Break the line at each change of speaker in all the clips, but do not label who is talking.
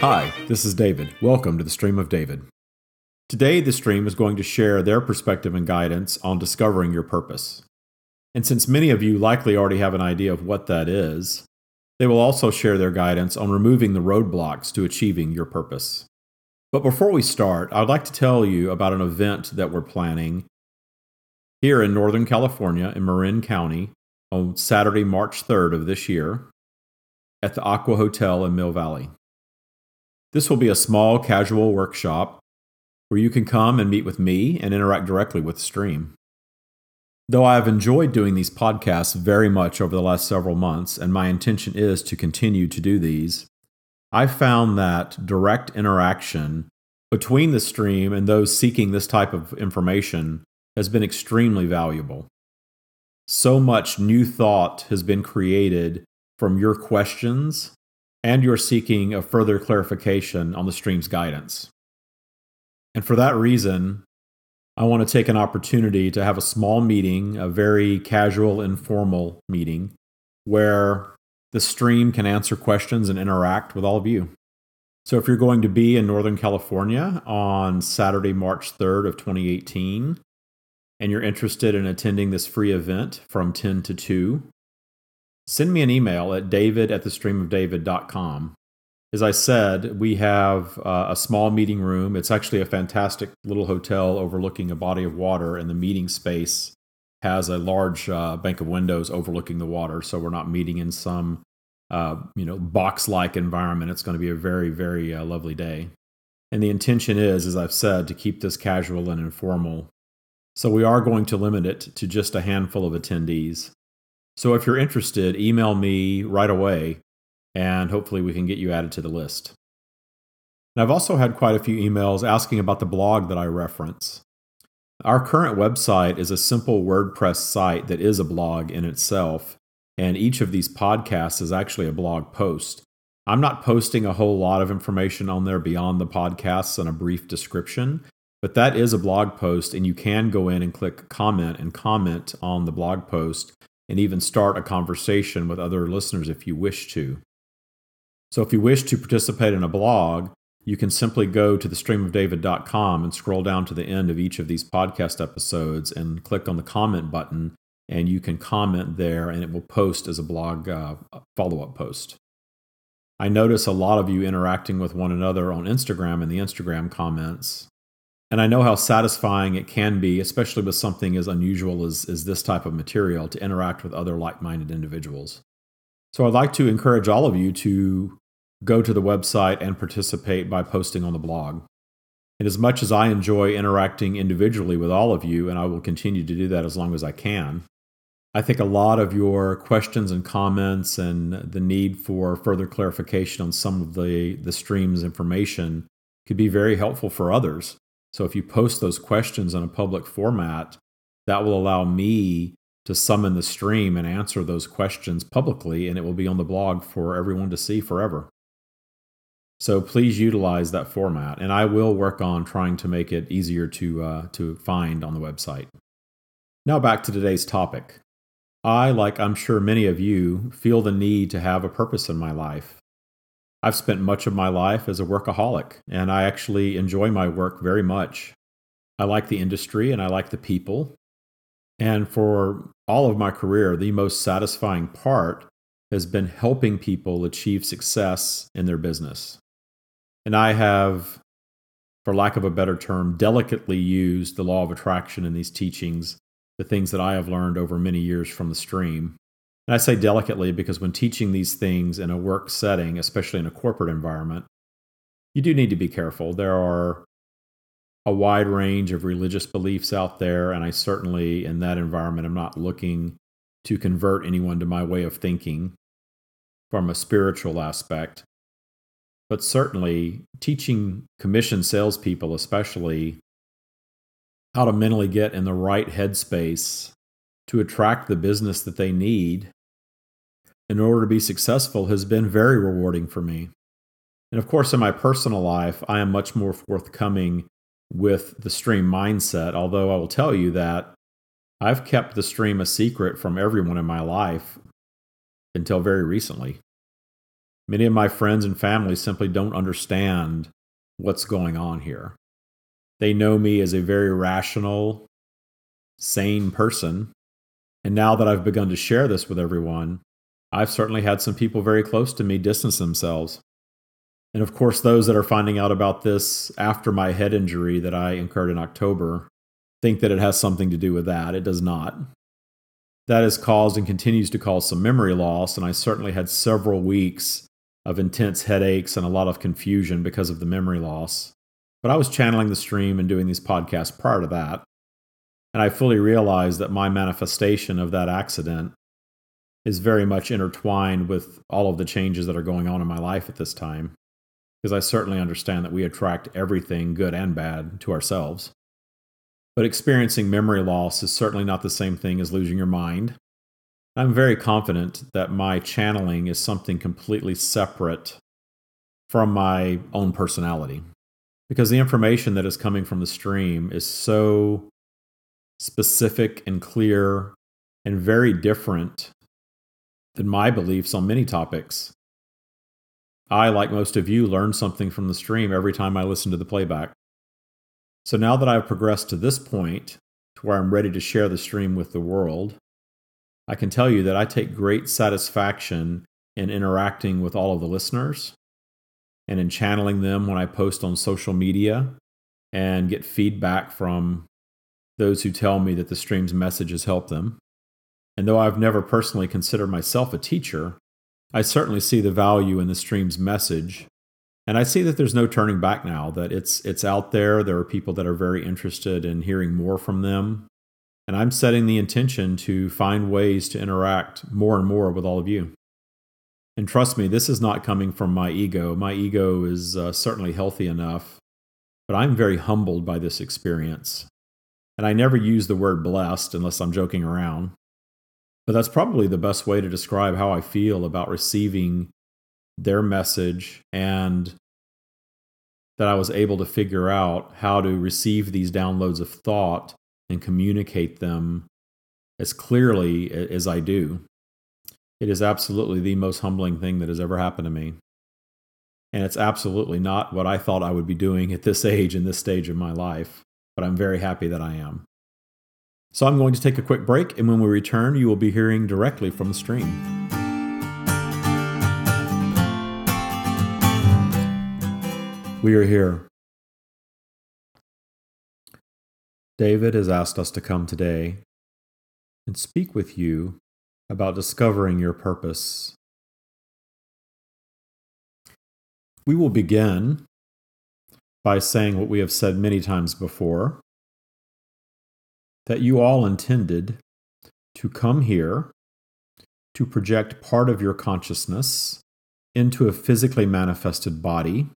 Hi, this is David. Welcome to the Stream of David. Today, the stream is going to share their perspective and guidance on discovering your purpose. And since many of you likely already have an idea of what that is, they will also share their guidance on removing the roadblocks to achieving your purpose. But before we start, I'd like to tell you about an event that we're planning here in Northern California in Marin County on Saturday, March 3rd of this year at the Acqua Hotel in Mill Valley. This will be a small casual workshop where you can come and meet with me and interact directly with the stream. Though I have enjoyed doing these podcasts very much over the last several months, and my intention is to continue to do these, I found that direct interaction between the stream and those seeking this type of information has been extremely valuable. So much new thought has been created from your questions and you're seeking a further clarification on the stream's guidance. And for that reason, I want to take an opportunity to have a small meeting, a very casual, informal meeting, where the stream can answer questions and interact with all of you. So if you're going to be in Northern California on Saturday, March 3rd of 2018, and you're interested in attending this free event from 10 to 2, send me an email at david at thestreamofdavid.com. As I said, we have uh, a small meeting room. It's actually a fantastic little hotel overlooking a body of water, and the meeting space has a large uh, bank of windows overlooking the water. So we're not meeting in some, uh, you know, box-like environment. It's going to be a very, very uh, lovely day. And the intention is, as I've said, to keep this casual and informal. So we are going to limit it to just a handful of attendees. So if you're interested, email me right away and hopefully we can get you added to the list. And I've also had quite a few emails asking about the blog that I reference. Our current website is a simple WordPress site that is a blog in itself, and each of these podcasts is actually a blog post. I'm not posting a whole lot of information on there beyond the podcasts and a brief description, but that is a blog post, and you can go in and click comment and comment on the blog post and even start a conversation with other listeners if you wish to. So if you wish to participate in a blog, you can simply go to thestreamofdavid.com and scroll down to the end of each of these podcast episodes and click on the comment button, and you can comment there, and it will post as a blog uh, follow up post. I notice a lot of you interacting with one another on Instagram in the Instagram comments. And I know how satisfying it can be, especially with something as unusual as, as this type of material, to interact with other like minded individuals. So I'd like to encourage all of you to go to the website and participate by posting on the blog. And as much as I enjoy interacting individually with all of you, and I will continue to do that as long as I can, I think a lot of your questions and comments and the need for further clarification on some of the, the stream's information could be very helpful for others. So if you post those questions in a public format, that will allow me to summon the stream and answer those questions publicly, and it will be on the blog for everyone to see forever. So please utilize that format, and I will work on trying to make it easier to, uh, to find on the website. Now back to today's topic. I, like I'm sure many of you, feel the need to have a purpose in my life. I've spent much of my life as a workaholic, and I actually enjoy my work very much. I like the industry and I like the people. And for all of my career, the most satisfying part has been helping people achieve success in their business. And I have, for lack of a better term, delicately used the law of attraction in these teachings, the things that I have learned over many years from the stream. And I say delicately because when teaching these things in a work setting, especially in a corporate environment, you do need to be careful. There are a wide range of religious beliefs out there, and I certainly, in that environment, am not looking to convert anyone to my way of thinking from a spiritual aspect but certainly teaching commission salespeople, especially, how to mentally get in the right headspace to attract the business that they need in order to be successful has been very rewarding for me. And of course, in my personal life, I am much more forthcoming with the stream mindset, although I will tell you that I've kept the stream a secret from everyone in my life until very recently. Many of my friends and family simply don't understand what's going on here. They know me as a very rational, sane person. And now that I've begun to share this with everyone, I've certainly had some people very close to me distance themselves. And of course, those that are finding out about this after my head injury that I incurred in October think that it has something to do with that. It does not. That has caused and continues to cause some memory loss, and I certainly had several weeks of intense headaches and a lot of confusion because of the memory loss. But I was channeling the stream and doing these podcasts prior to that. And I fully realized that my manifestation of that accident is very much intertwined with all of the changes that are going on in my life at this time. Because I certainly understand that we attract everything, good and bad, to ourselves. But experiencing memory loss is certainly not the same thing as losing your mind. I'm very confident that my channeling is something completely separate from my own personality because the information that is coming from the stream is so specific and clear and very different than my beliefs on many topics. I, like most of you, learn something from the stream every time I listen to the playback. So now that I've progressed to this point, to where I'm ready to share the stream with the world, I can tell you that I take great satisfaction in interacting with all of the listeners and in channeling them when I post on social media and get feedback from those who tell me that the stream's message has helped them. And though I've never personally considered myself a teacher, I certainly see the value in the stream's message. And I see that there's no turning back now, that it's, it's out there. There are people that are very interested in hearing more from them. And I'm setting the intention to find ways to interact more and more with all of you. And trust me, this is not coming from my ego. My ego is uh, certainly healthy enough, but I'm very humbled by this experience. And I never use the word blessed unless I'm joking around. But that's probably the best way to describe how I feel about receiving their message and that I was able to figure out how to receive these downloads of thought and communicate them as clearly as I do. It is absolutely the most humbling thing that has ever happened to me. And it's absolutely not what I thought I would be doing at this age and this stage of my life, but I'm very happy that I am. So I'm going to take a quick break, and when we return, you will be hearing directly from the stream. We are here. David has asked us to come today and speak with you about discovering your purpose. We will begin by saying what we have said many times before that you all intended to come here to project part of your consciousness into a physically manifested body,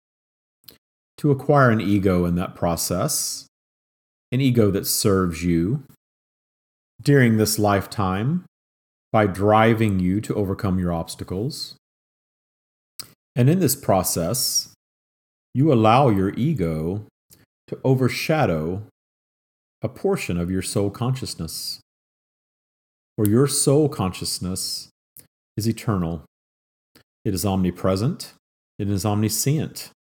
to acquire an ego in that process, an ego that serves you during this lifetime by driving you to overcome your obstacles. And in this process, you allow your ego to overshadow a portion of your soul consciousness. For your soul consciousness is eternal, it is omnipresent, it is omniscient.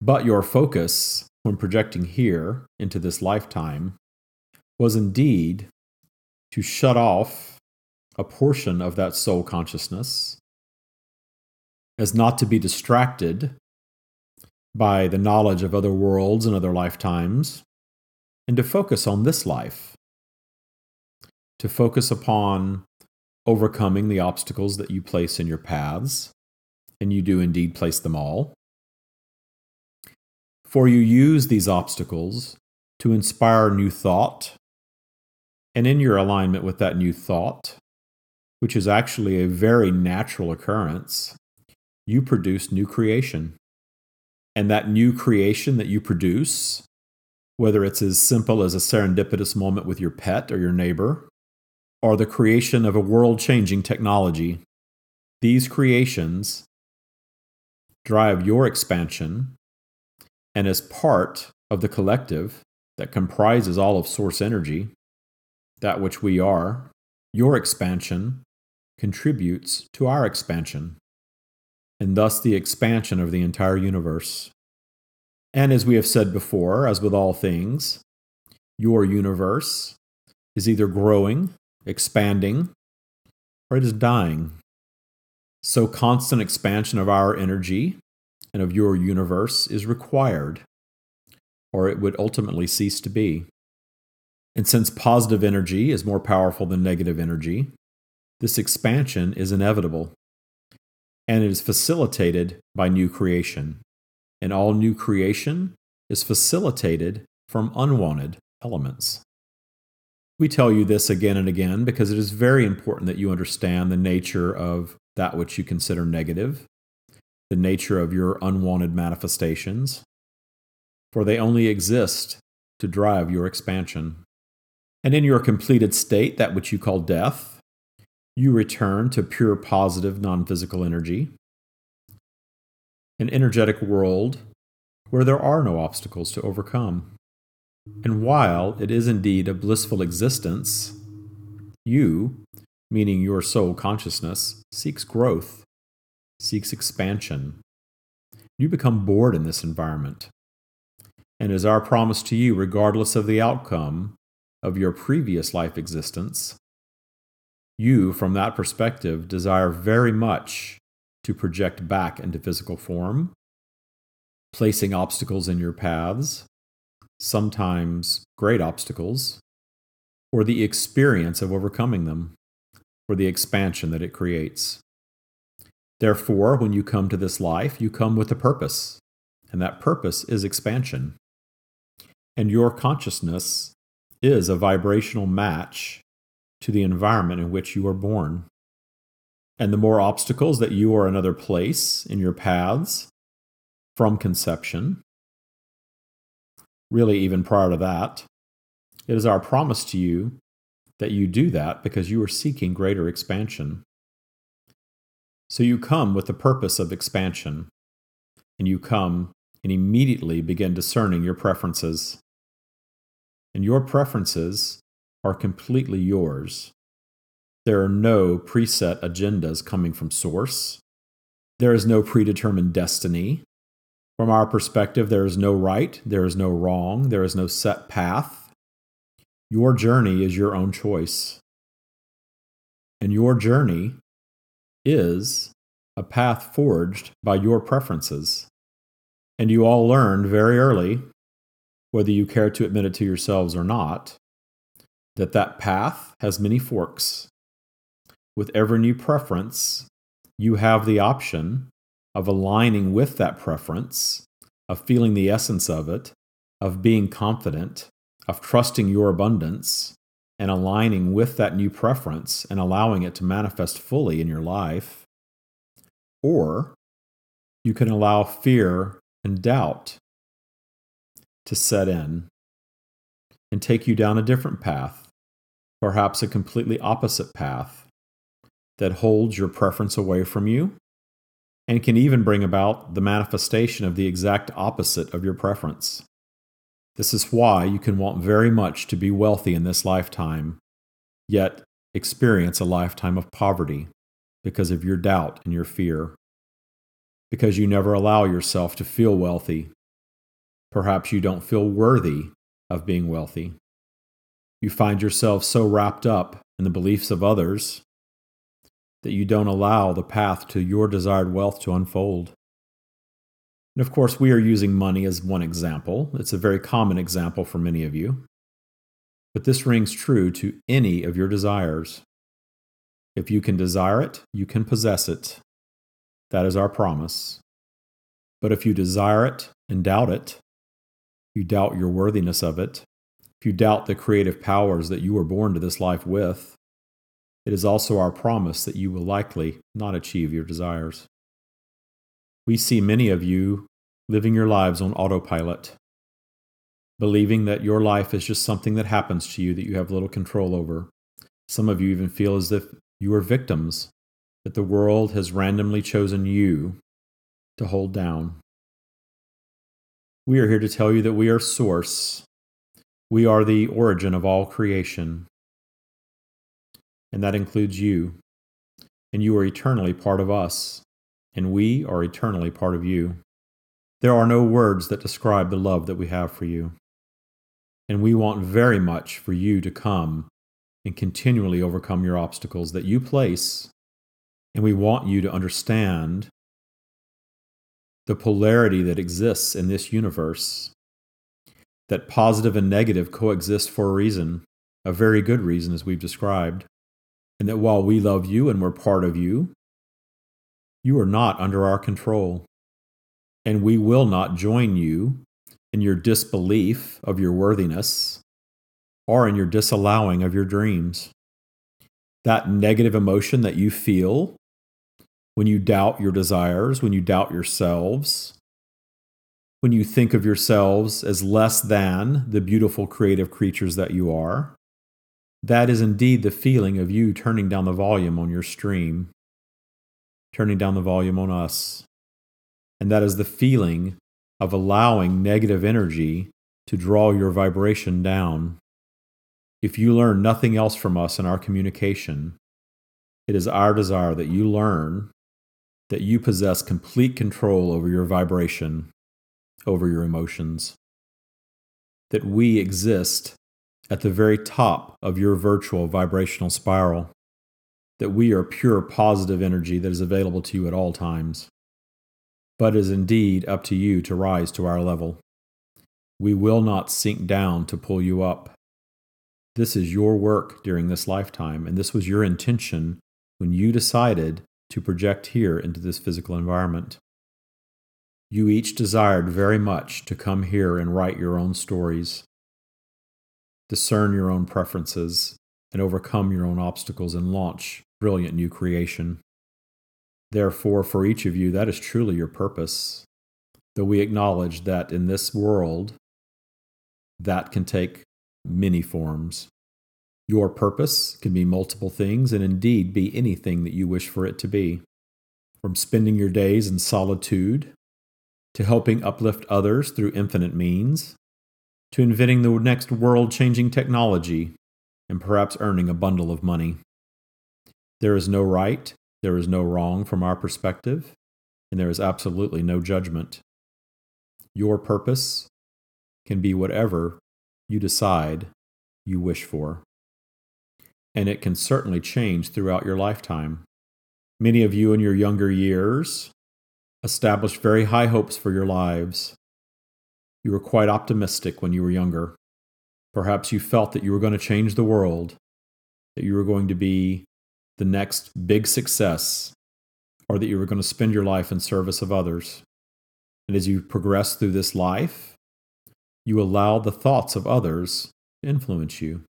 But your focus, when projecting here into this lifetime, was indeed to shut off a portion of that soul consciousness as not to be distracted by the knowledge of other worlds and other lifetimes and to focus on this life, to focus upon overcoming the obstacles that you place in your paths, and you do indeed place them all. For you use these obstacles to inspire new thought, and in your alignment with that new thought, which is actually a very natural occurrence, you produce new creation. And that new creation that you produce whether it's as simple as a serendipitous moment with your pet or your neighbor, or the creation of a world changing technology. These creations drive your expansion, and as part of the collective that comprises all of source energy, that which we are, your expansion contributes to our expansion. and thus the expansion of the entire universe. And as we have said before, as with all things, your universe is either growing, expanding, or it is dying. So, constant expansion of our energy and of your universe is required, or it would ultimately cease to be. And since positive energy is more powerful than negative energy, this expansion is inevitable. And it is facilitated by new creation. And all new creation is facilitated from unwanted elements. We tell you this again and again because it is very important that you understand the nature of that which you consider negative, the nature of your unwanted manifestations, for they only exist to drive your expansion. And in your completed state, that which you call death, you return to pure positive non physical energy, an energetic world where there are no obstacles to overcome. And while it is indeed a blissful existence, you, meaning your soul consciousness, seeks growth, seeks expansion. You become bored in this environment. And as our promise to you, regardless of the outcome of your previous life existence, you, from that perspective, desire very much to project back into physical form, placing obstacles in your paths, sometimes great obstacles, or the experience of overcoming them, or the expansion that it creates. Therefore, when you come to this life, you come with a purpose, and that purpose is expansion. And your consciousness is a vibrational match to the environment in which you are born. And the more obstacles that you or another place in your paths from conception, really even prior to that. It is our promise to you that you do that because you are seeking greater expansion. So you come with the purpose of expansion, and you come and immediately begin discerning your preferences. And your preferences are completely yours. There are no preset agendas coming from source. There is no predetermined destiny. From our perspective, there is no right, there is no wrong, there is no set path. Your journey is your own choice. And your journey is a path forged by your preferences. And you all learned very early, whether you care to admit it to yourselves or not, that that path has many forks. With every new preference, you have the option of aligning with that preference, of feeling the essence of it, of being confident, of trusting your abundance, and aligning with that new preference and allowing it to manifest fully in your life. Or you can allow fear and doubt to set in and take you down a different path, perhaps a completely opposite path that holds your preference away from you and can even bring about the manifestation of the exact opposite of your preference. This is why you can want very much to be wealthy in this lifetime, yet experience a lifetime of poverty because of your doubt and your fear, because you never allow yourself to feel wealthy. Perhaps you don't feel worthy of being wealthy. You find yourself so wrapped up in the beliefs of others that you don't allow the path to your desired wealth to unfold. And of course, we are using money as one example. It's a very common example for many of you. But this rings true to any of your desires. If you can desire it, you can possess it. That is our promise. But if you desire it and doubt it, you doubt your worthiness of it, if you doubt the creative powers that you were born to this life with, it is also our promise that you will likely not achieve your desires. We see many of you living your lives on autopilot, believing that your life is just something that happens to you that you have little control over. Some of you even feel as if you are victims, that the world has randomly chosen you to hold down. We are here to tell you that we are source. We are the origin of all creation and that includes you. And you are eternally part of us. and we are eternally part of you. There are no words that describe the love that we have for you. And we want very much for you to come and continually overcome your obstacles that you place. And we want you to understand the polarity that exists in this universe, that positive and negative coexist for a reason, a very good reason, as we've described, and that while we love you and we're part of you, you are not under our control and we will not join you in your disbelief of your worthiness or in your disallowing of your dreams. That negative emotion that you feel when you doubt your desires, when you doubt yourselves, when you think of yourselves as less than the beautiful creative creatures that you are, that is indeed the feeling of you turning down the volume on your stream, turning down the volume on us and that is the feeling of allowing negative energy to draw your vibration down. If you learn nothing else from us in our communication, it is our desire that you learn that you possess complete control over your vibration, over your emotions, that we exist at the very top of your virtual vibrational spiral, that we are pure positive energy that is available to you at all times but it is indeed up to you to rise to our level. We will not sink down to pull you up. This is your work during this lifetime, and this was your intention when you decided to project here into this physical environment. You each desired very much to come here and write your own stories, discern your own preferences, and overcome your own obstacles and launch brilliant new creation. Therefore, for each of you, that is truly your purpose. Though we acknowledge that in this world, that can take many forms. Your purpose can be multiple things and indeed be anything that you wish for it to be. From spending your days in solitude, to helping uplift others through infinite means, to inventing the next world changing technology, and perhaps earning a bundle of money. There is no right there is no wrong from our perspective, and there is absolutely no judgment. Your purpose can be whatever you decide you wish for. And it can certainly change throughout your lifetime. Many of you in your younger years established very high hopes for your lives. You were quite optimistic when you were younger. Perhaps you felt that you were going to change the world, that you were going to be the next big success or that you were going to spend your life in service of others. And as you progress through this life, you allow the thoughts of others to influence you,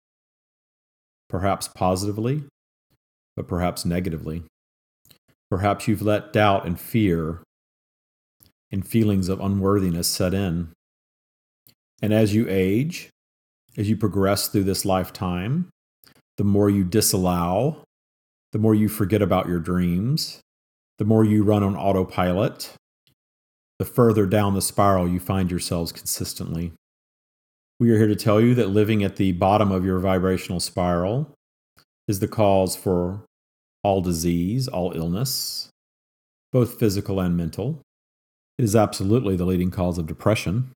perhaps positively, but perhaps negatively. Perhaps you've let doubt and fear and feelings of unworthiness set in. And as you age, as you progress through this lifetime, the more you disallow the more you forget about your dreams, the more you run on autopilot, the further down the spiral you find yourselves consistently. We are here to tell you that living at the bottom of your vibrational spiral is the cause for all disease, all illness, both physical and mental. It is absolutely the leading cause of depression,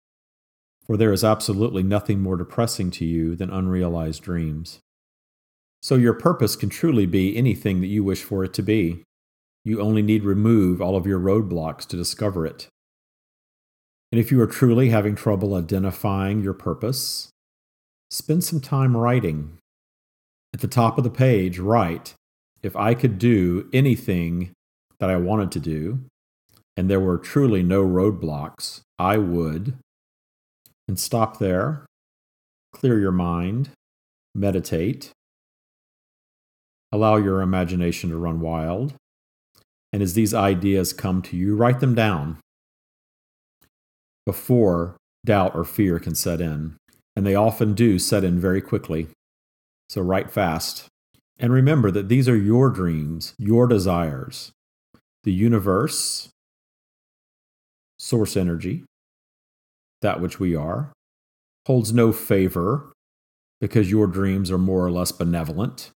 for there is absolutely nothing more depressing to you than unrealized dreams. So your purpose can truly be anything that you wish for it to be. You only need remove all of your roadblocks to discover it. And if you are truly having trouble identifying your purpose, spend some time writing. At the top of the page, write, if I could do anything that I wanted to do, and there were truly no roadblocks, I would. And stop there, clear your mind, meditate, Allow your imagination to run wild. And as these ideas come to you, write them down before doubt or fear can set in. And they often do set in very quickly. So write fast. And remember that these are your dreams, your desires. The universe, source energy, that which we are, holds no favor because your dreams are more or less benevolent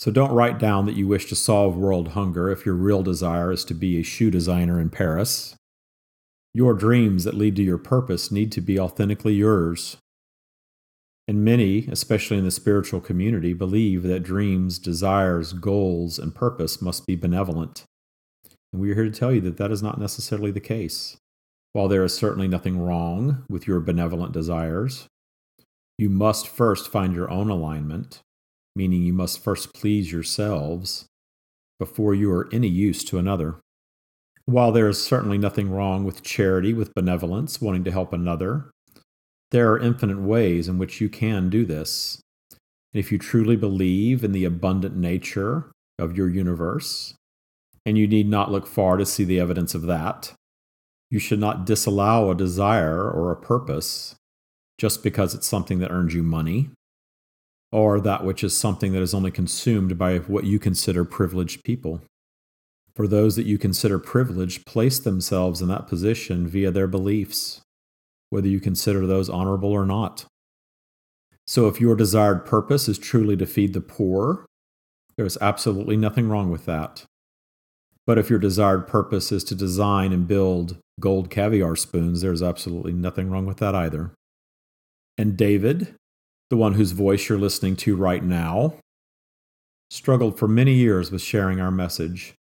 So don't write down that you wish to solve world hunger if your real desire is to be a shoe designer in Paris. Your dreams that lead to your purpose need to be authentically yours. And many, especially in the spiritual community, believe that dreams, desires, goals, and purpose must be benevolent. And we are here to tell you that that is not necessarily the case. While there is certainly nothing wrong with your benevolent desires, you must first find your own alignment, meaning you must first please yourselves before you are any use to another. While there is certainly nothing wrong with charity, with benevolence, wanting to help another, there are infinite ways in which you can do this. And if you truly believe in the abundant nature of your universe, and you need not look far to see the evidence of that, you should not disallow a desire or a purpose just because it's something that earns you money, or that which is something that is only consumed by what you consider privileged people. For those that you consider privileged place themselves in that position via their beliefs, whether you consider those honorable or not. So, if your desired purpose is truly to feed the poor, there is absolutely nothing wrong with that. But if your desired purpose is to design and build gold caviar spoons, there's absolutely nothing wrong with that either. And David, the one whose voice you're listening to right now, struggled for many years with sharing our message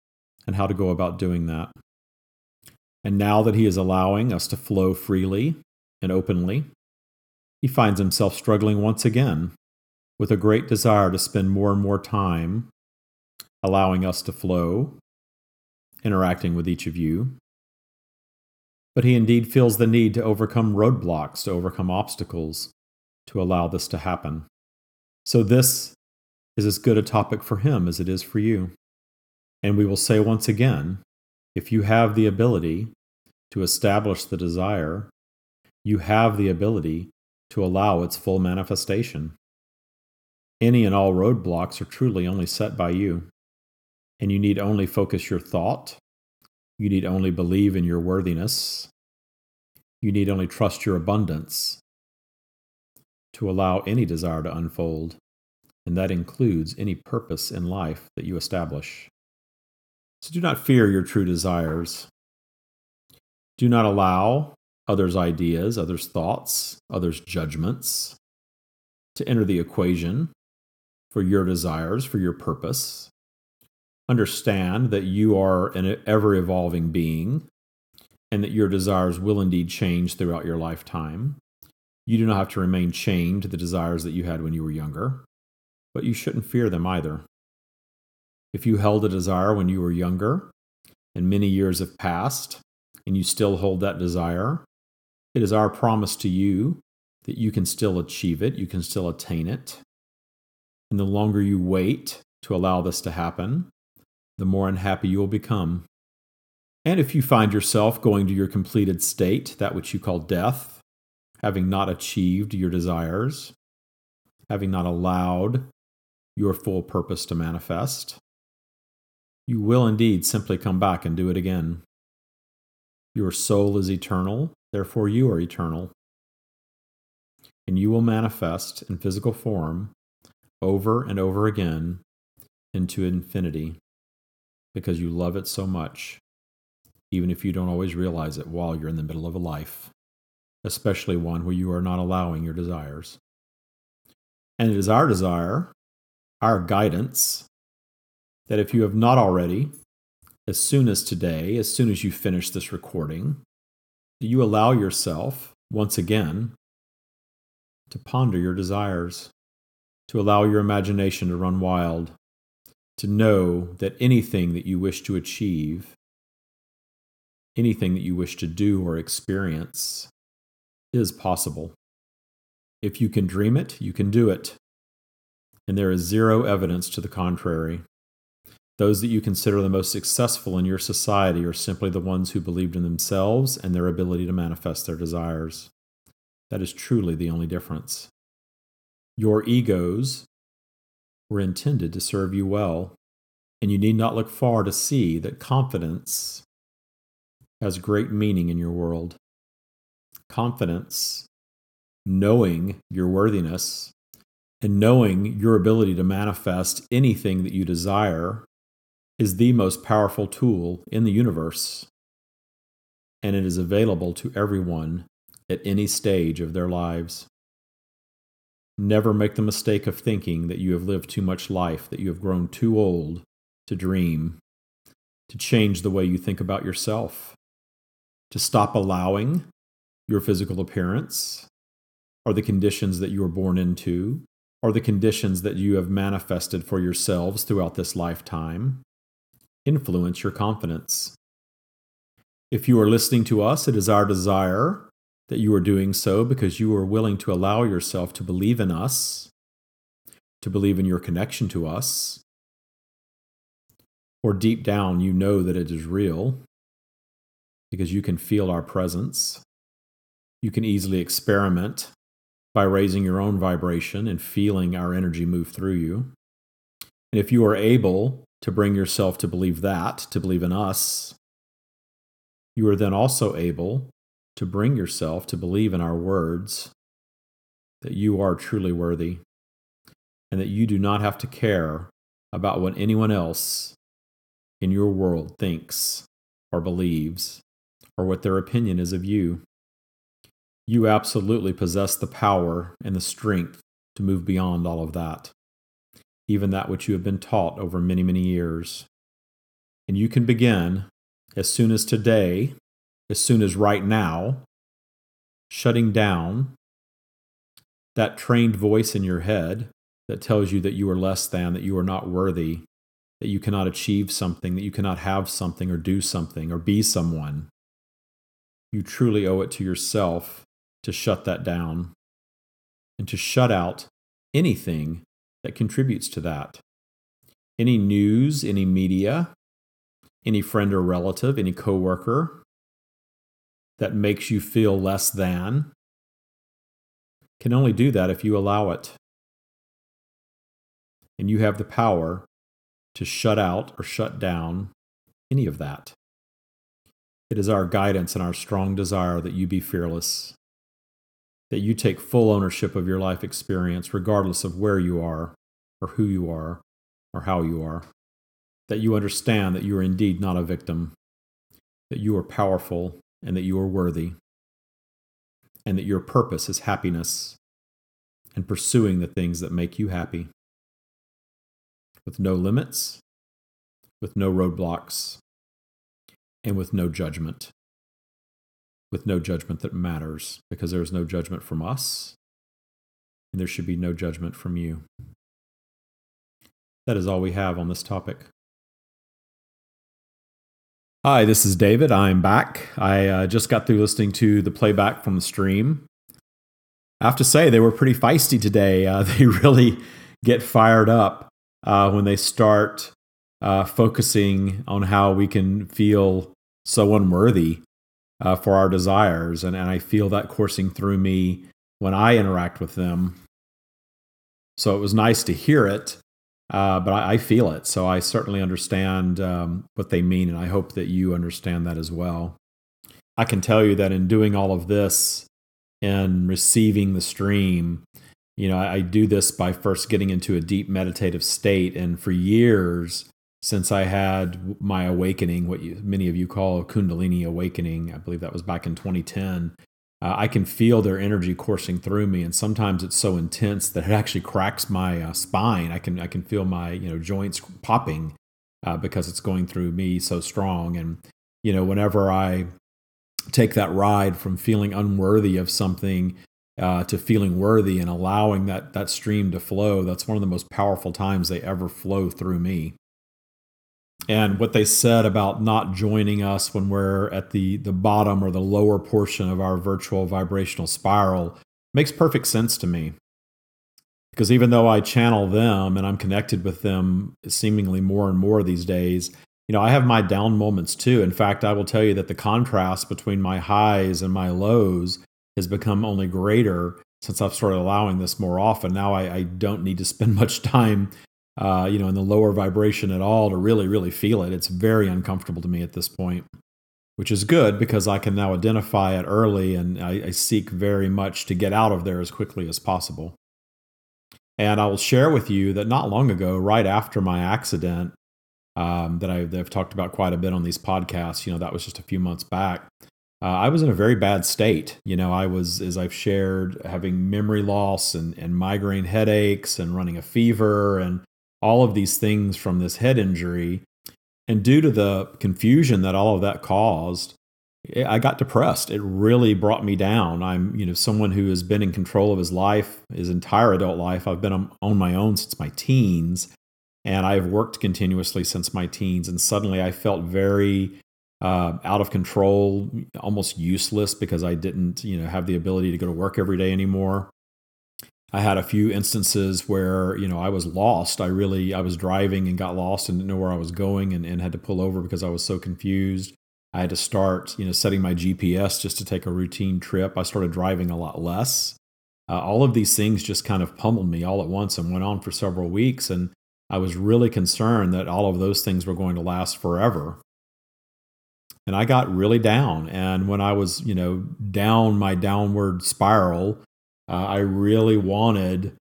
and how to go about doing that. And now that he is allowing us to flow freely and openly, he finds himself struggling once again with a great desire to spend more and more time allowing us to flow, interacting with each of you, but he indeed feels the need to overcome roadblocks, to overcome obstacles, to allow this to happen. So, this is as good a topic for him as it is for you. And we will say once again if you have the ability to establish the desire, you have the ability to allow its full manifestation. Any and all roadblocks are truly only set by you, and you need only focus your thought you need only believe in your worthiness. You need only trust your abundance to allow any desire to unfold, and that includes any purpose in life that you establish. So do not fear your true desires. Do not allow others' ideas, others' thoughts, others' judgments to enter the equation for your desires, for your purpose understand that you are an ever evolving being and that your desires will indeed change throughout your lifetime. You do not have to remain chained to the desires that you had when you were younger, but you shouldn't fear them either. If you held a desire when you were younger and many years have passed and you still hold that desire, it is our promise to you that you can still achieve it, you can still attain it. And the longer you wait to allow this to happen, the more unhappy you will become. And if you find yourself going to your completed state, that which you call death, having not achieved your desires, having not allowed your full purpose to manifest, you will indeed simply come back and do it again. Your soul is eternal, therefore you are eternal. And you will manifest in physical form over and over again into infinity because you love it so much, even if you don't always realize it while you're in the middle of a life, especially one where you are not allowing your desires. And it is our desire, our guidance, that if you have not already, as soon as today, as soon as you finish this recording, you allow yourself, once again, to ponder your desires, to allow your imagination to run wild, to know that anything that you wish to achieve, anything that you wish to do or experience, is possible. If you can dream it, you can do it. And there is zero evidence to the contrary. Those that you consider the most successful in your society are simply the ones who believed in themselves and their ability to manifest their desires. That is truly the only difference. Your egos were intended to serve you well, and you need not look far to see that confidence has great meaning in your world. Confidence, knowing your worthiness, And knowing your ability to manifest anything that you desire is the most powerful tool in the universe. And it is available to everyone at any stage of their lives. Never make the mistake of thinking that you have lived too much life, that you have grown too old to dream, to change the way you think about yourself, to stop allowing your physical appearance or the conditions that you were born into or the conditions that you have manifested for yourselves throughout this lifetime influence your confidence. If you are listening to us, it is our desire that you are doing so because you are willing to allow yourself to believe in us, to believe in your connection to us, or deep down you know that it is real because you can feel our presence. You can easily experiment by raising your own vibration and feeling our energy move through you. And if you are able to bring yourself to believe that, to believe in us, you are then also able to bring yourself to believe in our words that you are truly worthy and that you do not have to care about what anyone else in your world thinks or believes or what their opinion is of you. You absolutely possess the power and the strength to move beyond all of that, even that which you have been taught over many, many years. And you can begin as soon as today, as soon as right now, shutting down that trained voice in your head that tells you that you are less than, that you are not worthy, that you cannot achieve something, that you cannot have something or do something or be someone you truly owe it to yourself to shut that down and to shut out anything that contributes to that. Any news, any media, any friend or relative, any coworker that makes you feel less than can only do that if you allow it. And you have the power to shut out or shut down any of that. It is our guidance and our strong desire that you be fearless, that you take full ownership of your life experience, regardless of where you are, or who you are, or how you are, that you understand that you are indeed not a victim, that you are powerful, and that you are worthy, and that your purpose is happiness and pursuing the things that make you happy, with no limits, with no roadblocks and with no judgment. With no judgment that matters, because there is no judgment from us, and there should be no judgment from you. That is all we have on this topic. Hi, this is David. I'm back. I uh, just got through listening to the playback from the stream. I have to say, they were pretty feisty today. Uh, they really get fired up uh, when they start uh, focusing on how we can feel so unworthy uh, for our desires. And, and I feel that coursing through me when I interact with them. So it was nice to hear it, uh, but I, I, feel it. So I certainly understand um, what they mean, and I hope that you understand that as well. I can tell you that in doing all of this and receiving the stream, you know, I, I do this by first getting into a deep meditative state. And for years, since I had my awakening, what you, many of you call a Kundalini awakening. I believe that was back in 2010. Uh, I can feel their energy coursing through me, and sometimes it's so intense that it actually cracks my uh, spine. I can I can feel my you know joints popping uh, because it's going through me so strong. And you know whenever I take that ride from feeling unworthy of something uh, to feeling worthy and allowing that that stream to flow, that's one of the most powerful times they ever flow through me and what they said about not joining us when we're at the the bottom or the lower portion of our virtual vibrational spiral makes perfect sense to me because even though I channel them and I'm connected with them seemingly more and more these days, you know, I have my down moments too. In fact, I will tell you that the contrast between my highs and my lows has become only greater since I've started allowing this more often. Now I, I don't need to spend much time uh, you know, in the lower vibration at all to really, really feel it. It's very uncomfortable to me at this point, which is good because I can now identify it early and I, I seek very much to get out of there as quickly as possible. And I will share with you that not long ago, right after my accident, um, that, I, that I've talked about quite a bit on these podcasts, you know, that was just a few months back. Uh, I was in a very bad state. You know, I was, as I've shared, having memory loss and, and migraine headaches and running a fever and all of these things from this head injury. And due to the confusion that all of that caused, I got depressed. It really brought me down. I'm, you know, someone who has been in control of his life, his entire adult life. I've been on my own since my teens, and I've worked continuously since my teens. And suddenly, I felt very uh, out of control, almost useless because I didn't, you know, have the ability to go to work every day anymore. I had a few instances where, you know, I was lost. I really, I was driving and got lost and didn't know where I was going and, and had to pull over because I was so confused. I had to start, you know, setting my GPS just to take a routine trip. I started driving a lot less. Uh, all of these things just kind of pummeled me all at once and went on for several weeks. And I was really concerned that all of those things were going to last forever. And I got really down. And when I was, you know, down my downward spiral, uh, I really wanted,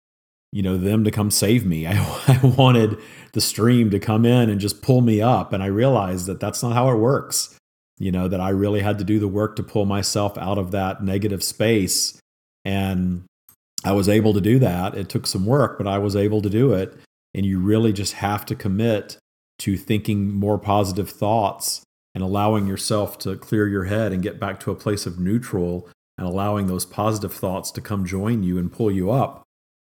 you know, them to come save me. I, I wanted the stream to come in and just pull me up. And I realized that that's not how it works. You know, that I really had to do the work to pull myself out of that negative space. And I was able to do that. It took some work, but I was able to do it. And you really just have to commit to thinking more positive thoughts and allowing yourself to clear your head and get back to a place of neutral and allowing those positive thoughts to come join you and pull you up.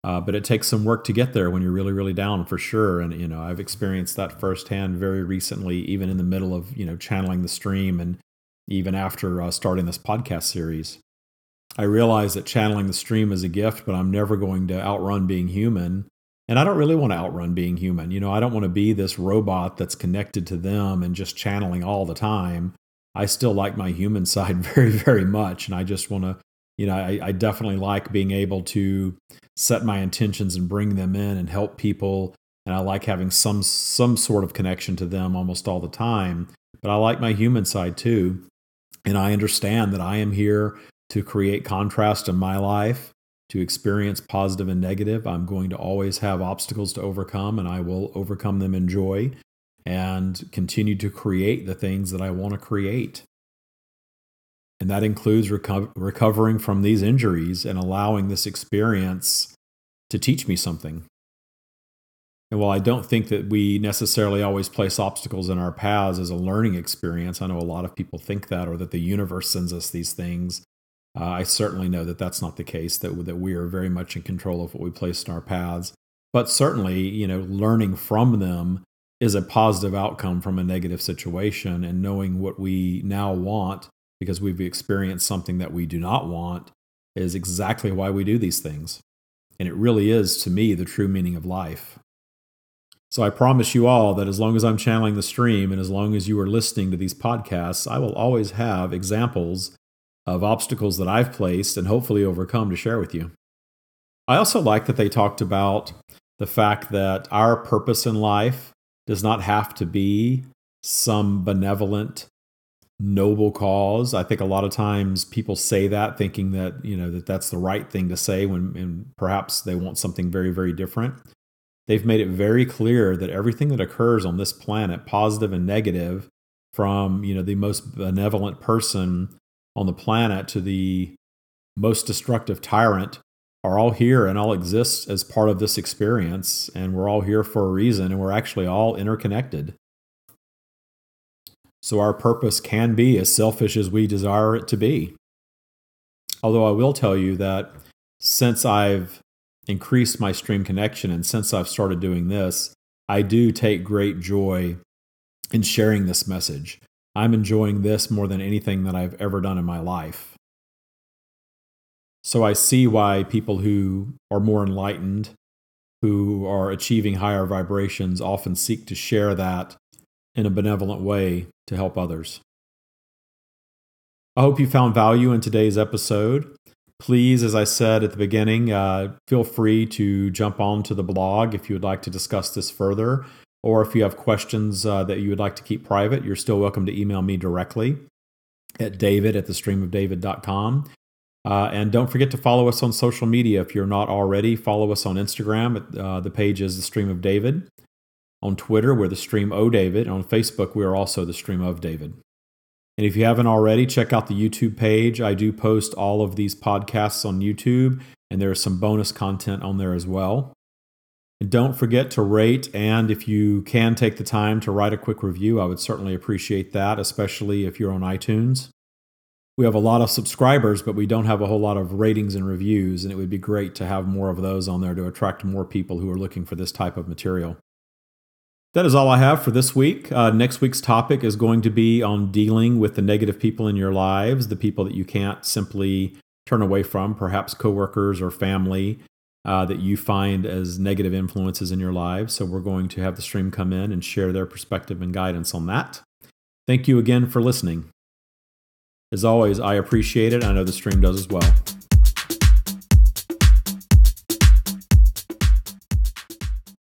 Uh, but it takes some work to get there when you're really, really down for sure. And you know, I've experienced that firsthand very recently, even in the middle of you know channeling the stream, and even after uh, starting this podcast series. I realize that channeling the stream is a gift, but I'm never going to outrun being human. And I don't really want to outrun being human. You know, I don't want to be this robot that's connected to them and just channeling all the time. I still like my human side very, very much. And I just want to, you know, I, I, definitely like being able to set my intentions and bring them in and help people. And I like having some some sort of connection to them almost all the time. But I like my human side too. And I understand that I am here to create contrast in my life, to experience positive and negative. I'm going to always have obstacles to overcome, and I will overcome them in joy and continue to create the things that I want to create. And that includes reco- recovering from these injuries and allowing this experience to teach me something. And while I don't think that we necessarily always place obstacles in our paths as a learning experience, I know a lot of people think that or that the universe sends us these things. Uh, I certainly know that that's not the case, that, that we are very much in control of what we place in our paths. But certainly, you know, learning from them is a positive outcome from a negative situation and knowing what we now want because we've experienced something that we do not want is exactly why we do these things. And it really is, to me, the true meaning of life. So I promise you all that as long as I'm channeling the stream and as long as you are listening to these podcasts, I will always have examples of obstacles that I've placed and hopefully overcome to share with you. I also like that they talked about the fact that our purpose in life does not have to be some benevolent noble cause. I think a lot of times people say that thinking that you know that that's the right thing to say when and perhaps they want something very very different. They've made it very clear that everything that occurs on this planet positive and negative from you know the most benevolent person on the planet to the most destructive tyrant are all here and all exist as part of this experience. And we're all here for a reason, and we're actually all interconnected. So our purpose can be as selfish as we desire it to be. Although I will tell you that since I've increased my stream connection and since I've started doing this, I do take great joy in sharing this message. I'm enjoying this more than anything that I've ever done in my life. So I see why people who are more enlightened, who are achieving higher vibrations, often seek to share that in a benevolent way to help others. I hope you found value in today's episode. Please, as I said at the beginning, uh, feel free to jump onto the blog if you would like to discuss this further, or if you have questions uh, that you would like to keep private, you're still welcome to email me directly at david at thestreamofdavid.com. Uh, and don't forget to follow us on social media if you're not already. Follow us on Instagram. Uh, the page is the Stream of David. On Twitter, we're the Stream O David. On Facebook, we are also the Stream of David. And if you haven't already, check out the YouTube page. I do post all of these podcasts on YouTube, and there is some bonus content on there as well. And don't forget to rate, and if you can take the time to write a quick review, I would certainly appreciate that, especially if you're on iTunes. We have a lot of subscribers, but we don't have a whole lot of ratings and reviews, and it would be great to have more of those on there to attract more people who are looking for this type of material. That is all I have for this week. Uh, next week's topic is going to be on dealing with the negative people in your lives, the people that you can't simply turn away from, perhaps coworkers or family uh, that you find as negative influences in your lives. So we're going to have the stream come in and share their perspective and guidance on that. Thank you again for listening. As always, I appreciate it. I know the stream does as well.